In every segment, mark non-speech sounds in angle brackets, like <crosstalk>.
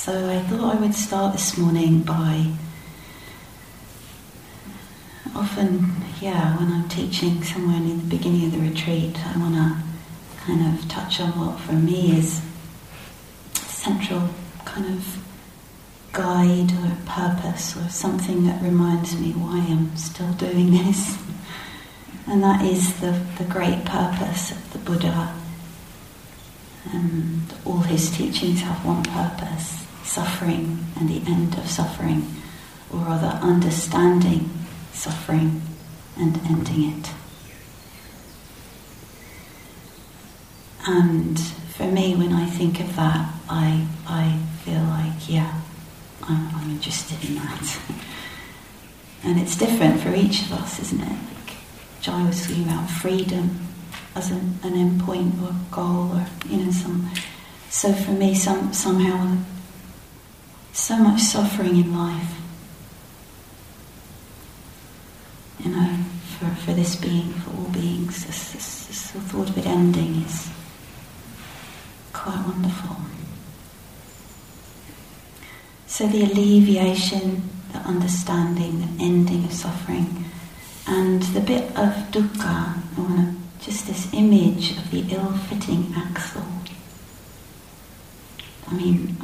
So I thought I would start this morning by often, yeah, when I'm teaching somewhere near the beginning of the retreat, I want to kind of touch on what for me is central kind of guide or purpose or something that reminds me why I'm still doing <laughs> this. And that is the, the great purpose of the Buddha. And all his teachings have one purpose suffering and the end of suffering, or rather, understanding suffering and ending it. And for me, when I think of that, I, I feel like, yeah, I'm, I'm interested in that. <laughs> and it's different for each of us, isn't it? Like Jai was talking about freedom as an, an endpoint or goal, or you know, some. So for me, some somehow, so much suffering in life. You know, for, for this being, for all beings, this, this, this thought of it ending is quite wonderful. So the alleviation, the understanding, the ending of suffering, and the bit of dukkha, just this image of the ill-fitting axle. I mean,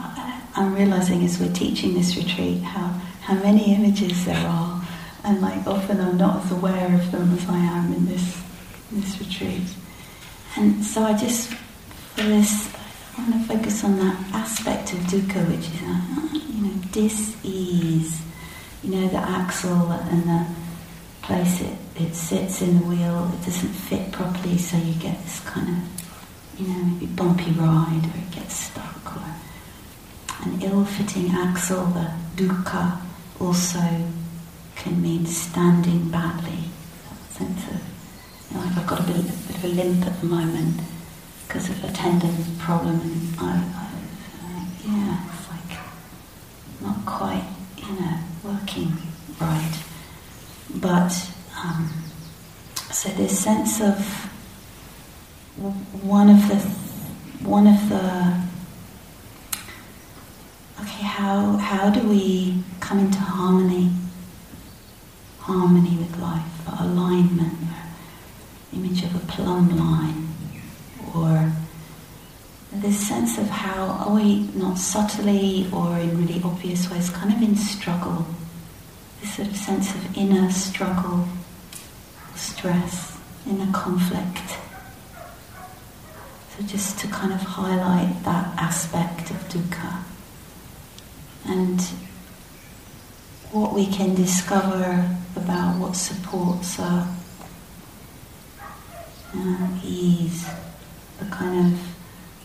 I'm realizing as we're teaching this retreat how, how many images there are, and like often I'm not as aware of them as I am in this, this retreat. And so I just, for this, I want to focus on that aspect of dukkha, which is, uh, you know, dis-ease. You know, the axle and the place it, it sits in the wheel, it doesn't fit properly, so you get this kind of, you know, maybe bumpy ride, or it gets stuck, or an ill-fitting axle, the dukkha, also can mean standing badly. Sense of, you know, like I've got a bit, a bit of a limp at the moment because of a tendon problem, and I, I uh, yeah, it's like not quite, you know, working right. But um, so this sense of one of the one of the okay, how how do we come into harmony, harmony with life, alignment, image of a plumb line or this sense of how are we not subtly or in really obvious ways kind of in struggle. This sort of sense of inner struggle stress inner conflict so just to kind of highlight that aspect of dukkha and what we can discover about what supports our uh, ease the kind of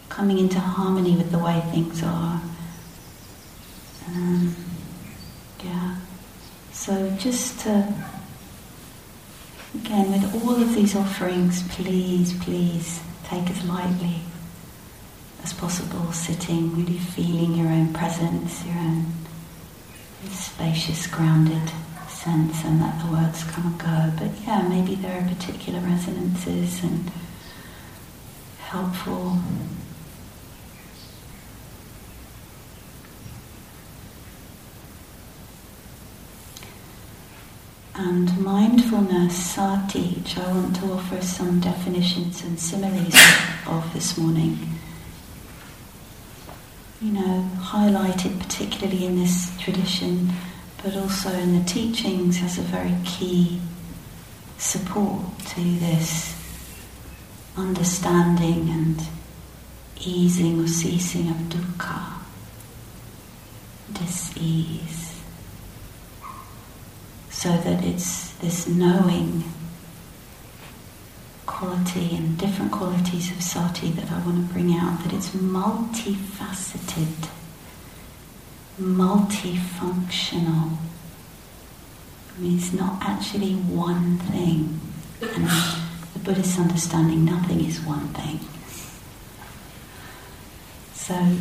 coming into harmony with the way things are. Um, yeah. So just to, again, with all of these offerings, please, please take as lightly as possible, sitting, really feeling your own presence, your own spacious, grounded sense, and let the words come and go. But yeah, maybe there are particular resonances and helpful. And mindfulness, sati, which I want to offer some definitions and similes of this morning. You know, highlighted particularly in this tradition, but also in the teachings as a very key support to this understanding and easing or ceasing of dukkha, dis-ease, so that it's this knowing quality and different qualities of sati that I want to bring out, that it's multifaceted, multifunctional. It means not actually one thing. And the Buddhist understanding, nothing is one thing. So,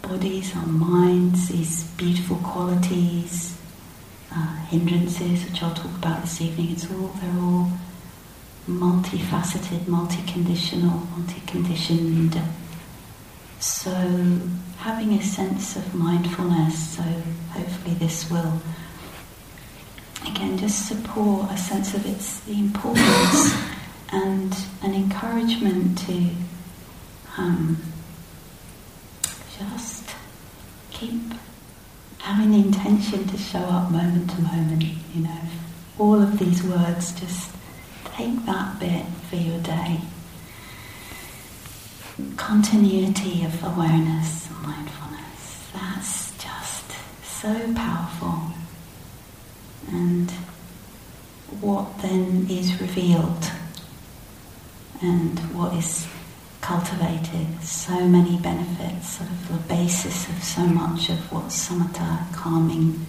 bodies, our minds, these beautiful qualities, uh, hindrances, which I'll talk about this evening, it's all, they're all multifaceted, multi-conditional, multi-conditioned. So, having a sense of mindfulness, so hopefully this will again just support a sense of its the importance <coughs> and an encouragement to um, just keep having the intention to show up moment to moment, you know. All of these words, just take that bit for your day continuity of awareness and mindfulness. That's just so powerful. And what then is revealed and what is cultivated, so many benefits, sort of the basis of so much of what samatha, calming,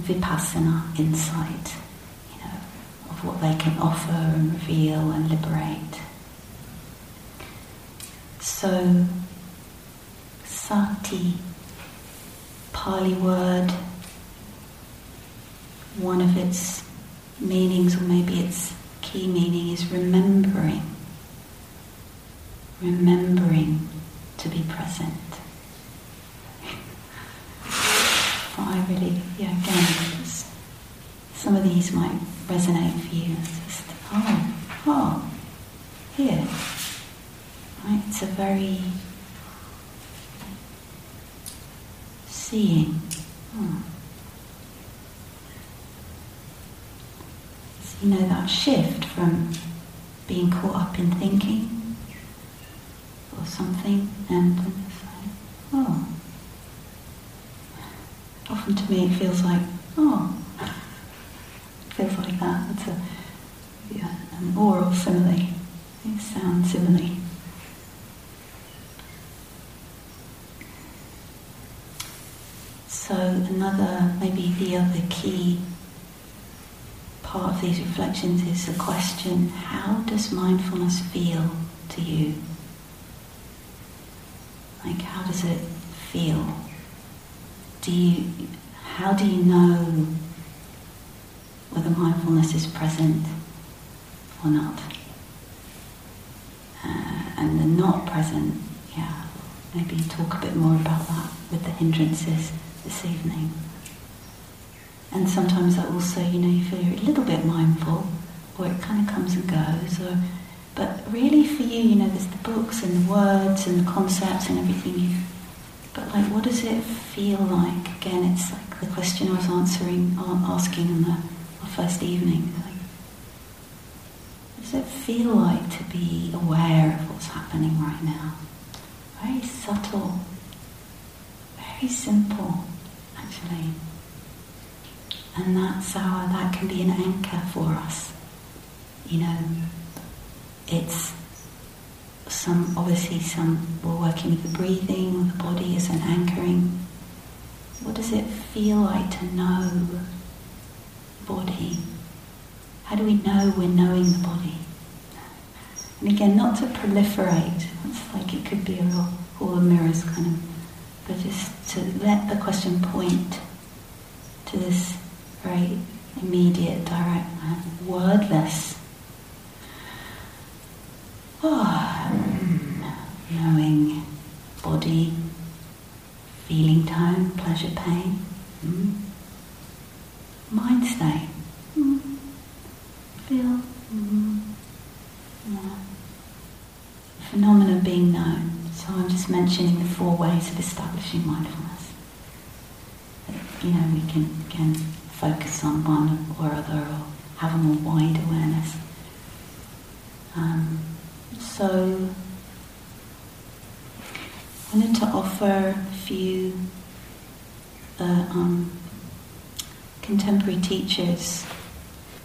vipassana, insight, you know, of what they can offer and reveal and liberate. So, sati, Pali word, one of its meanings, or maybe its key meaning, is remembering. Remembering to be present. I really, yeah, again, some of these might resonate for you. It's just, oh, oh, here. Right? It's a very seeing. Hmm. So you know that shift from being caught up in thinking something and it's like, oh. Often to me it feels like, oh. It feels like that. It's a yeah, an aural simile. It sounds simile. So another, maybe the other key part of these reflections is the question, how does mindfulness feel to you? Like how does it feel? Do you, how do you know whether mindfulness is present or not? Uh, and the not present, yeah, maybe talk a bit more about that with the hindrances this evening. And sometimes that also, you know, you feel you're a little bit mindful, or it kind of comes and goes, or but really for you, you know, there's the books and the words and the concepts and everything you but like what does it feel like? Again, it's like the question I was answering asking on the, the first evening. Like, what does it feel like to be aware of what's happening right now? Very subtle, very simple actually. And that's our, that can be an anchor for us. You know, it's some, obviously some, we're working with the breathing, with the body as an anchoring. What does it feel like to know body? How do we know we're knowing the body? And again, not to proliferate. It's like it could be a real all the mirrors kind of but just to let the question point to this very immediate, direct, wordless. Knowing body, feeling tone, pleasure, pain, mm. mind state. Mm. Feel. Mm. Yeah. Phenomena being known. So I'm just mentioning the four ways of establishing mindfulness. You know, we can again focus on one or other or have a more wide awareness. Um, so I wanted to offer a few uh, um, contemporary teachers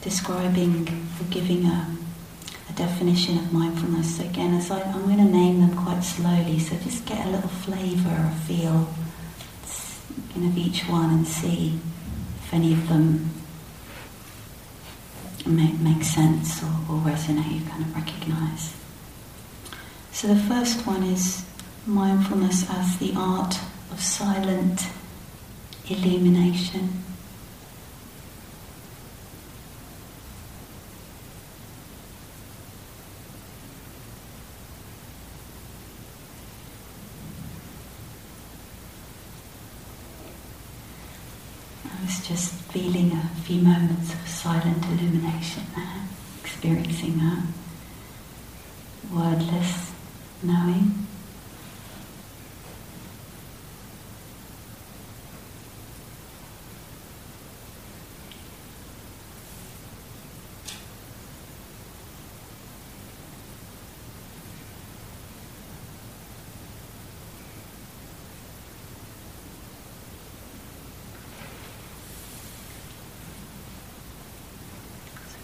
describing or giving a a definition of mindfulness. So again, as I, I'm going to name them quite slowly, so just get a little flavour or feel of each one and see if any of them make, make sense or, or resonate, you kind of recognise. So the first one is mindfulness as the art of silent illumination. I was just feeling a few moments of silent illumination there, experiencing that, wordless knowing.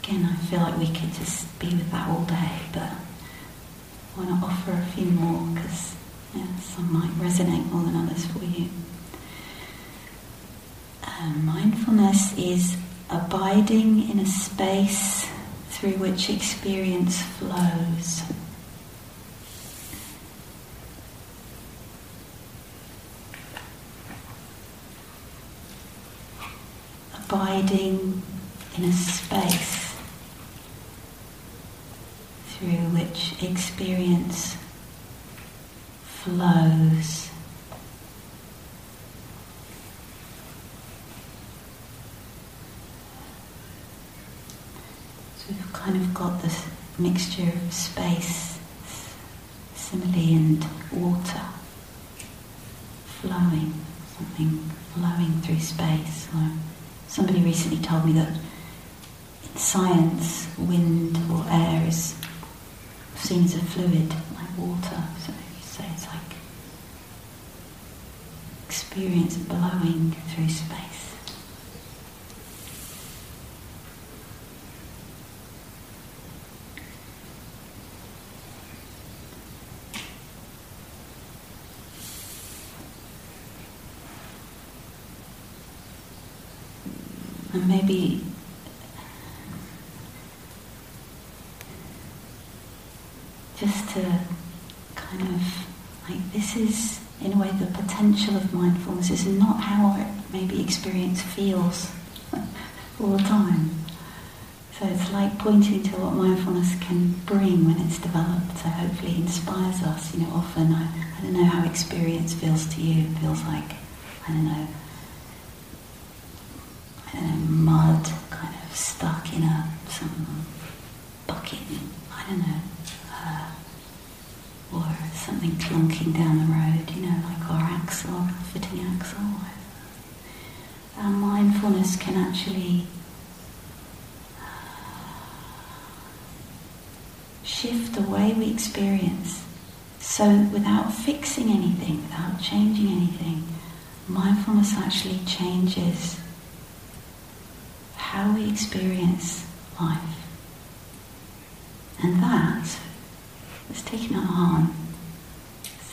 Again, I feel like we could just be with that all day, but want to offer a few more because yeah, some might resonate more than others for you. Um, mindfulness is abiding in a space through which experience flows. Abiding in a space through which experience flows. So we've kind of got this mixture of space, simile, and water flowing, something flowing through space. Or somebody recently told me that science, wind or air is seen as a fluid like water. So you say it's like experience blowing through space. And maybe just to kind of like this is in a way the potential of mindfulness is not how it maybe experience feels <laughs> all the time. So it's like pointing to what mindfulness can bring when it's developed. So hopefully inspires us. You know, often I, I don't know how experience feels to you. It feels like I don't know, I don't know mud kind of stuck in a some bucket. I don't know something clunking down the road, you know, like our axle, our fitting axle. Our mindfulness can actually uh, shift the way we experience. So, without fixing anything, without changing anything, mindfulness actually changes how we experience life. And that is taken on.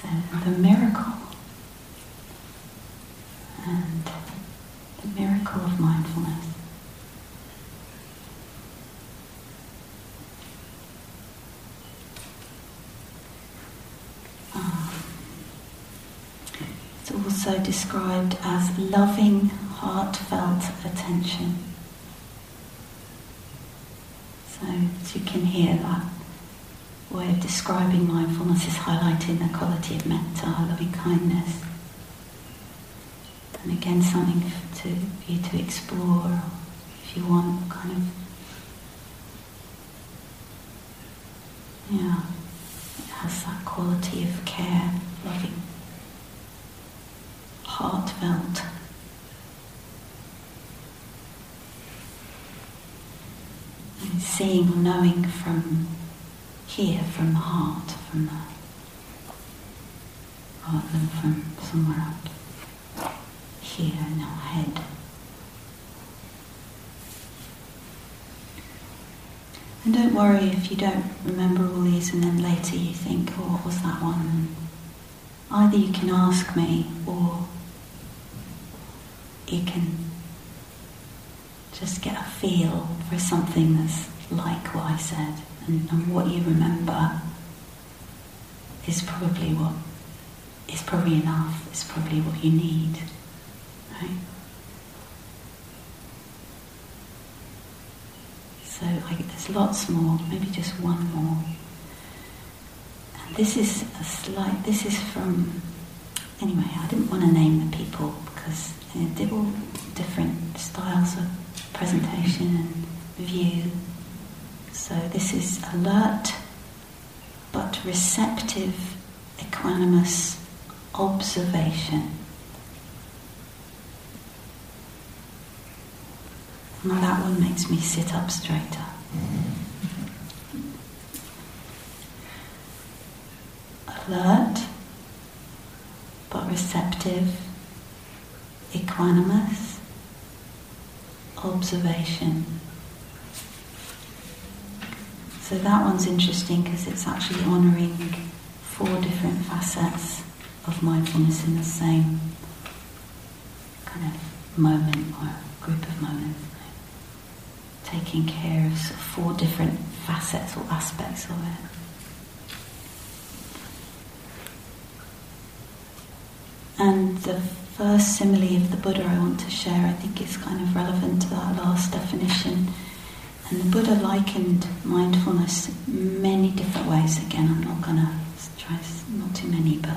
So the miracle and the miracle of mindfulness. Um, it's also described as loving, heartfelt attention. So, you can hear that way of describing mindfulness is highlighting the quality of metta, loving kindness. And again, something to, for you to explore if you want, kind of. Yeah, it has that quality of care, loving, heartfelt. And seeing knowing from here from the heart, from the rather than from somewhere out here in our head. And don't worry if you don't remember all these and then later you think, oh, what was that one? Either you can ask me or you can just get a feel for something that's like what I said and, what you remember is probably what is probably enough, is probably what you need. Right? So I, there's lots more, maybe just one more. And this is a slight, this is from, anyway, I didn't want to name the people because they're all different styles of presentation and view. So this is alert but receptive, equanimous observation. Now that one makes me sit up straighter. Alert, but receptive, equanimous, observation. So that one's interesting because it's actually honouring four different facets of mindfulness in the same kind of moment or group of moments. Taking care of, sort of four different facets or aspects of it. And the first simile of the Buddha I want to share, I think is kind of relevant to that last definition. And the Buddha likened mindfulness many different ways. Again, I'm not going to try not too many, but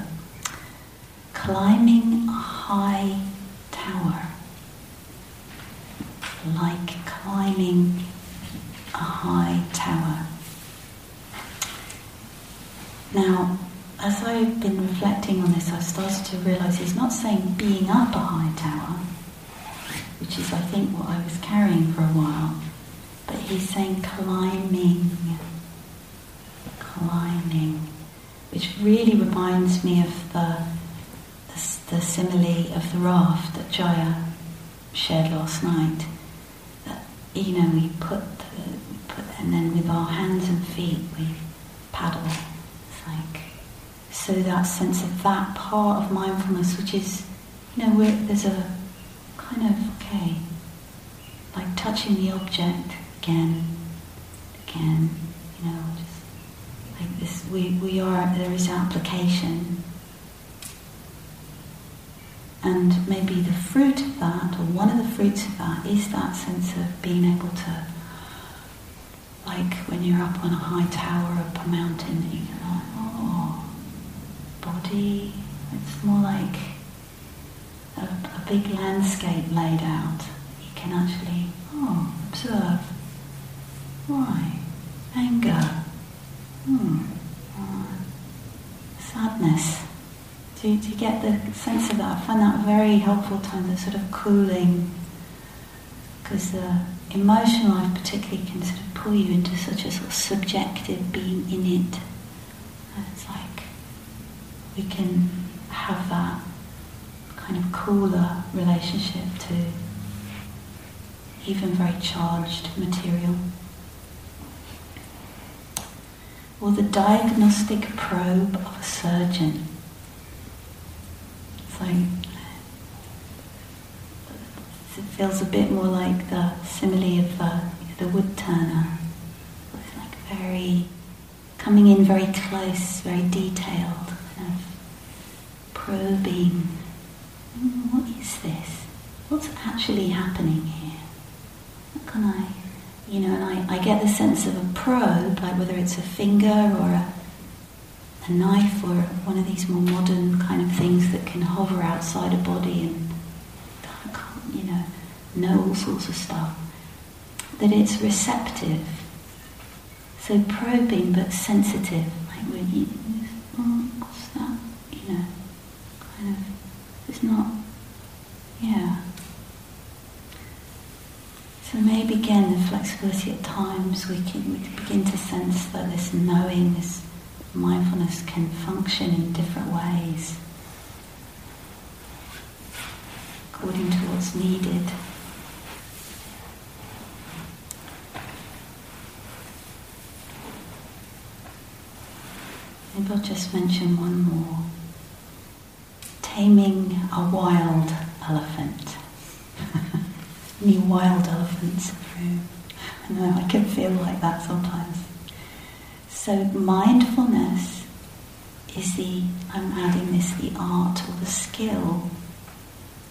climbing a high tower, like climbing a high tower. Now, as I've been reflecting on this, I've started to realize he's not saying being up a high tower, which is, I think, what I was carrying for a while, but he's saying climbing, climbing, which really reminds me of the, the, the simile of the raft that Jaya shared last night. That, you know, we put, the, put and then with our hands and feet we paddle. It's like so that sense of that part of mindfulness, which is, you know, there's a kind of, okay, like touching the object again, again, you know, just like this, we, we are, there is application. And maybe the fruit of that, or one of the fruits of that, is that sense of being able to, like when you're up on a high tower up a mountain, you can like, oh, body. It's more like a, a big landscape laid out. You can actually, oh, observe. Why? Anger. Hmm. Uh, sadness. Do you, get the sense of that? I find that very helpful time, the sort of cooling, because the emotional life particularly can sort of pull you into such a sort of subjective being in it. It's like we can have that kind of cooler relationship to even very charged material. Or the diagnostic probe of a surgeon. So it feels a bit more like the simile of uh, the, the wood turner. It's like very coming in very close, very detailed probing. What is this? What's actually happening here? What can I, you know, and I, I get the sense of a probe, like whether it's a finger or a, a knife or one of these more modern kind of things that can hover outside a body and, you know, know all sorts of stuff. That it's receptive. So probing but sensitive, like when you, oh, what's that? You know kind of, it's not, yeah. So maybe again the flexibility at times we can, we begin to sense that this knowing, this mindfulness can function in different ways according to what's needed. Maybe I'll just mention one more taming a wild elephant. <laughs> Any wild elephants I know I can feel like that sometimes. So mindfulness is the I'm adding this the art or the skill,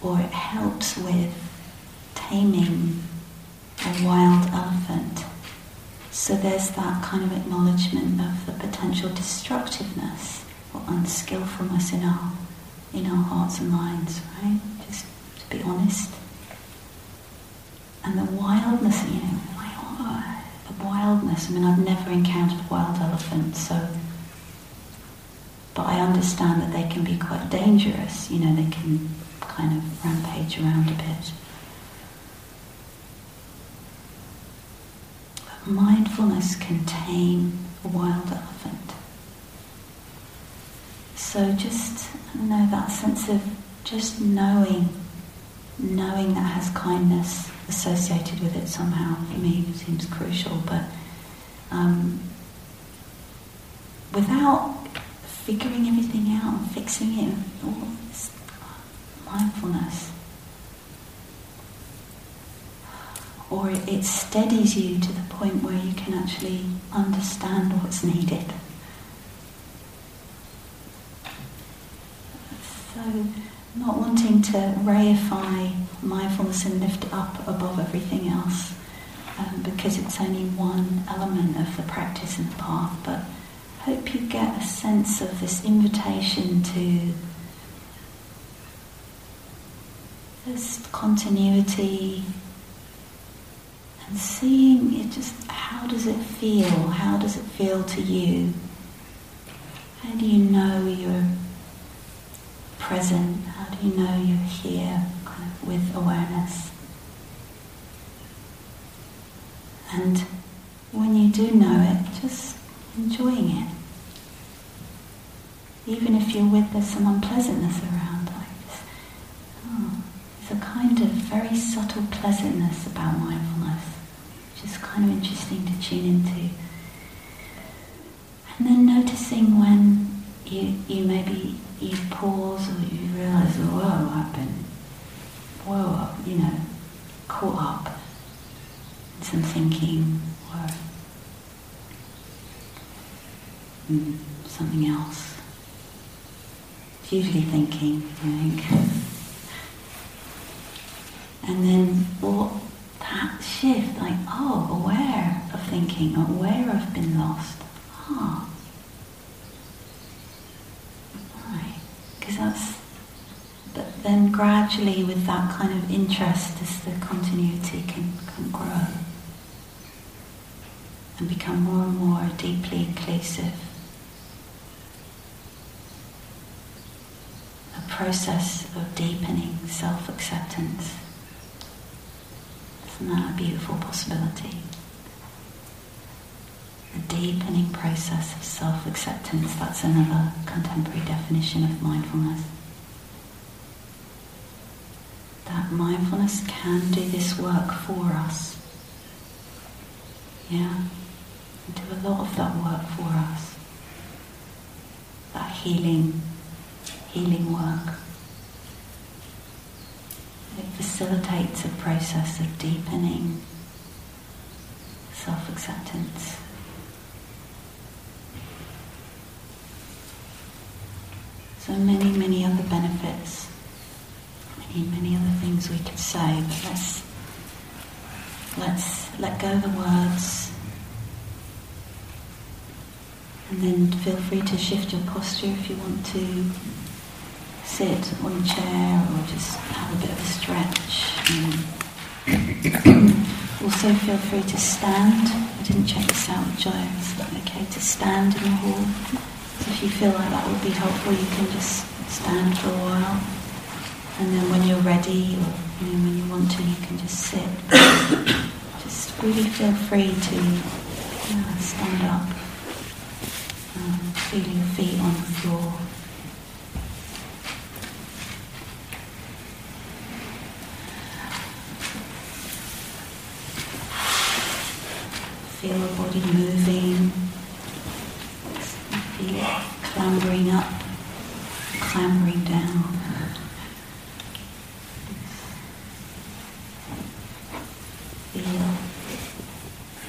or it helps with taming a wild elephant. So there's that kind of acknowledgement of the potential destructiveness or unskillfulness in our in our hearts and minds, right? Just to be honest. And the wildness, you know, the wildness. I mean, I've never encountered wild elephant, so. But I understand that they can be quite dangerous. You know, they can kind of rampage around a bit. But mindfulness can tame a wild elephant. So just you know that sense of just knowing, knowing that has kindness associated with it somehow for me seems crucial. But um, without figuring everything out and fixing it, all this mindfulness. Or it, it steadies you to the point where you can actually understand what's needed. So, not wanting to reify mindfulness and lift it up above everything else, um, because it's only one element of the practice and the path, but hope you get a sense of this invitation to this continuity and seeing it just how does it feel? How does it feel to you? How do you know you're present? You know you're here kind of with awareness? And when you do know it, just enjoying it. Even if you're with there's some unpleasantness around, like this, oh, a kind of very subtle pleasantness about mindfulness, which is kind of interesting to tune into. And then noticing when you, you maybe you pause or you realize, oh, whoa, I've been, whoa, you know, caught up in some thinking or mm, something else. Usually thinking, I think. And then what that shift, like, oh, aware of thinking, aware of being lost. Ah, because that's. But then gradually, with that kind of interest, as the continuity can, can grow and become more and more deeply inclusive. A process of deepening self acceptance. Isn't that a beautiful possibility? The deepening process of self acceptance, that's another contemporary definition of mindfulness. That mindfulness can do this work for us. Yeah? Do a lot of that work for us. That healing, healing work. It facilitates a process of deepening self acceptance. So many, many other benefits, many, many other things we could say, but let's, let's let go of the words and then feel free to shift your posture if you want to sit on a chair or just have a bit of a stretch. <clears throat> also feel free to stand. I didn't check this out with. Is that okay to stand in the hall? if you feel like that would be helpful, you can just stand for a while. And then when you're ready, or you know, when you want to, you can just sit. <coughs> just really feel free to yeah, stand up, um, feel your feet on the floor. Feel the body moving feel it clambering up, clambering down. Feel.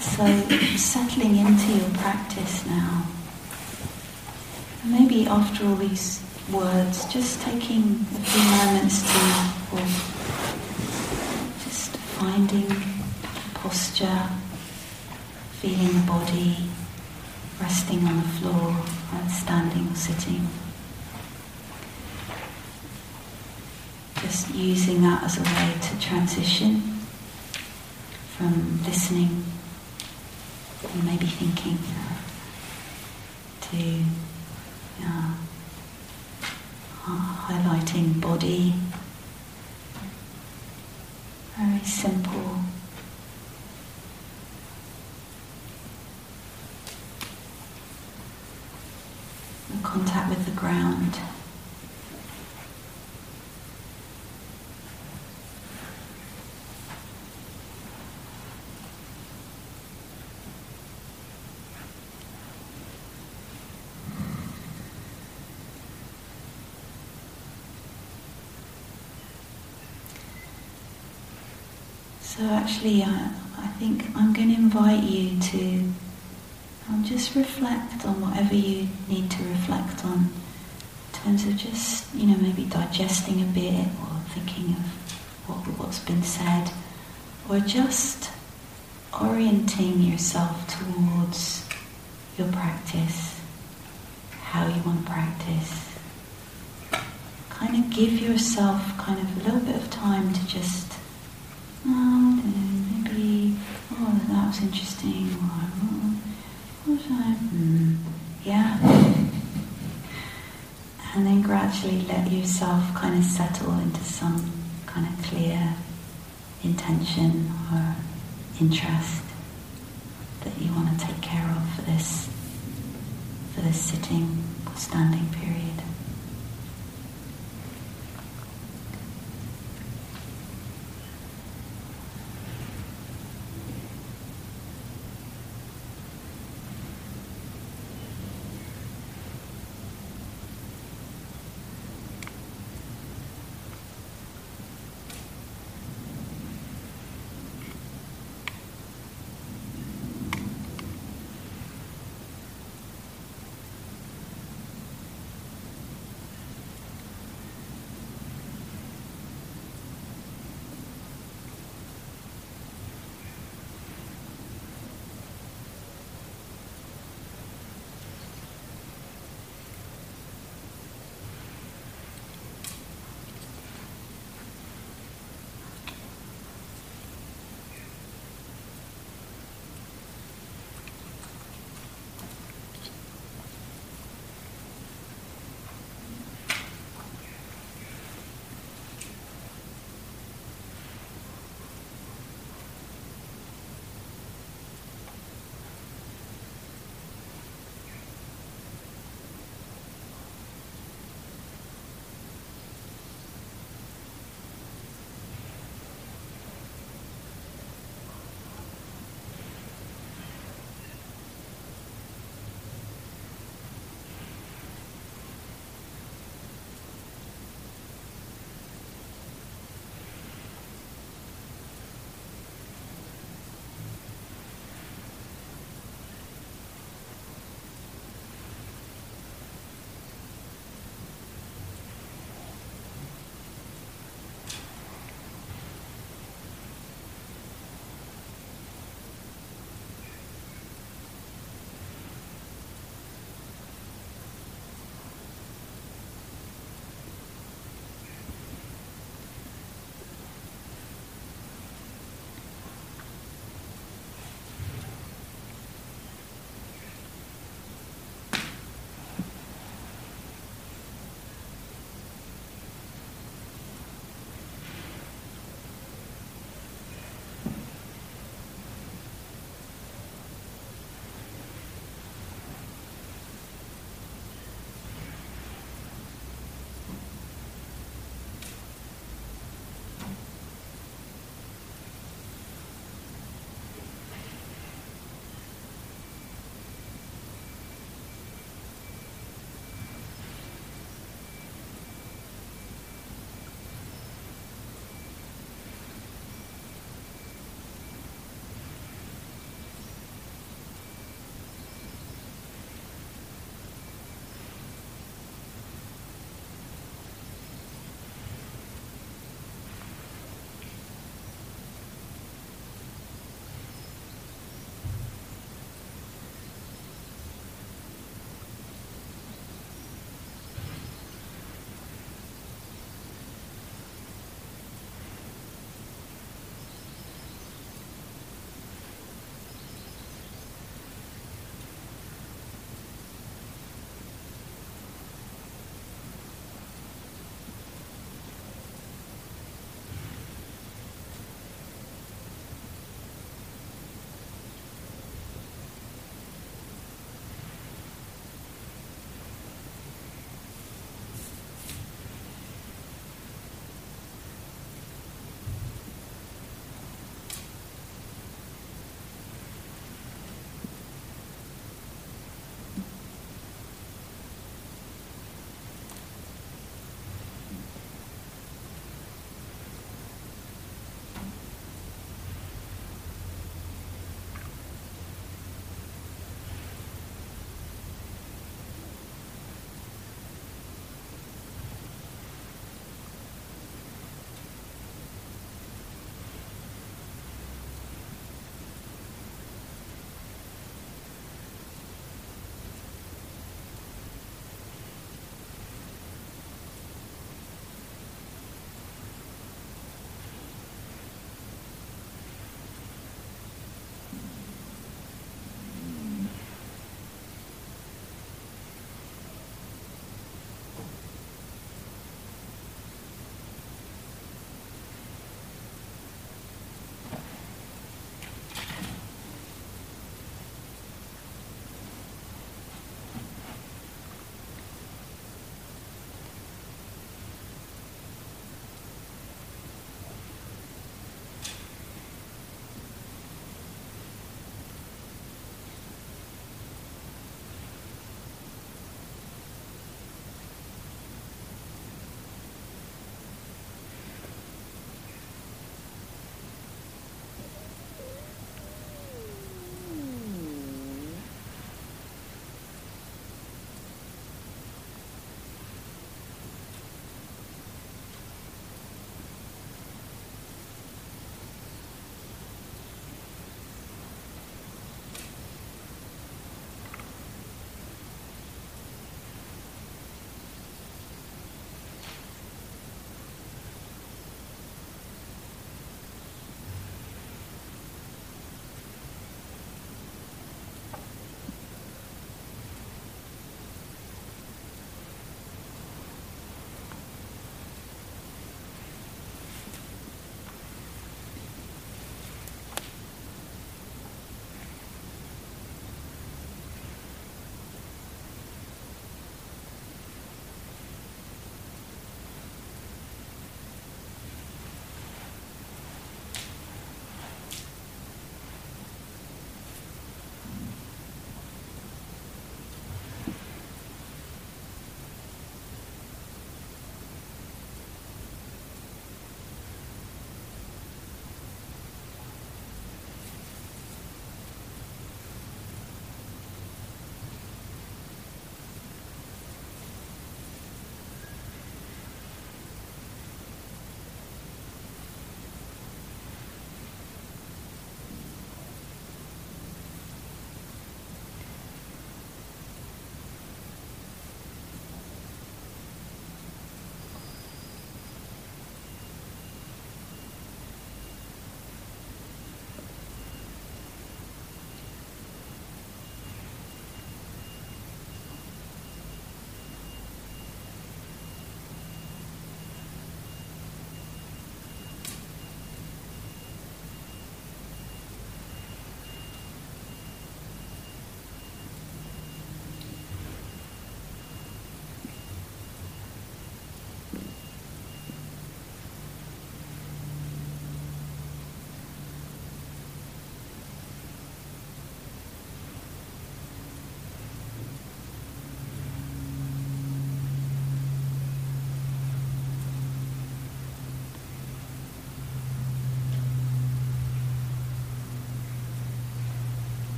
So settling into your practice now. Maybe after all these words, just taking a few moments to just finding posture, feeling the body, resting on the floor standing or sitting. Just using that as a way to transition from listening and maybe thinking to uh, highlighting body, very simple. Contact with the ground. So actually, I, I think I'm going to invite you to um, just reflect on whatever you need to reflect on terms of just, you know, maybe digesting a bit or thinking of what, what's been said or just orienting yourself towards your practice, how you want to practice. Kind of give yourself kind of a little bit of time to just oh, maybe, oh, that was interesting. oh, what was I? Mm, yeah. And then gradually let yourself kind of settle into some kind of clear intention or interest that you want to take care of for this for this sitting or standing period.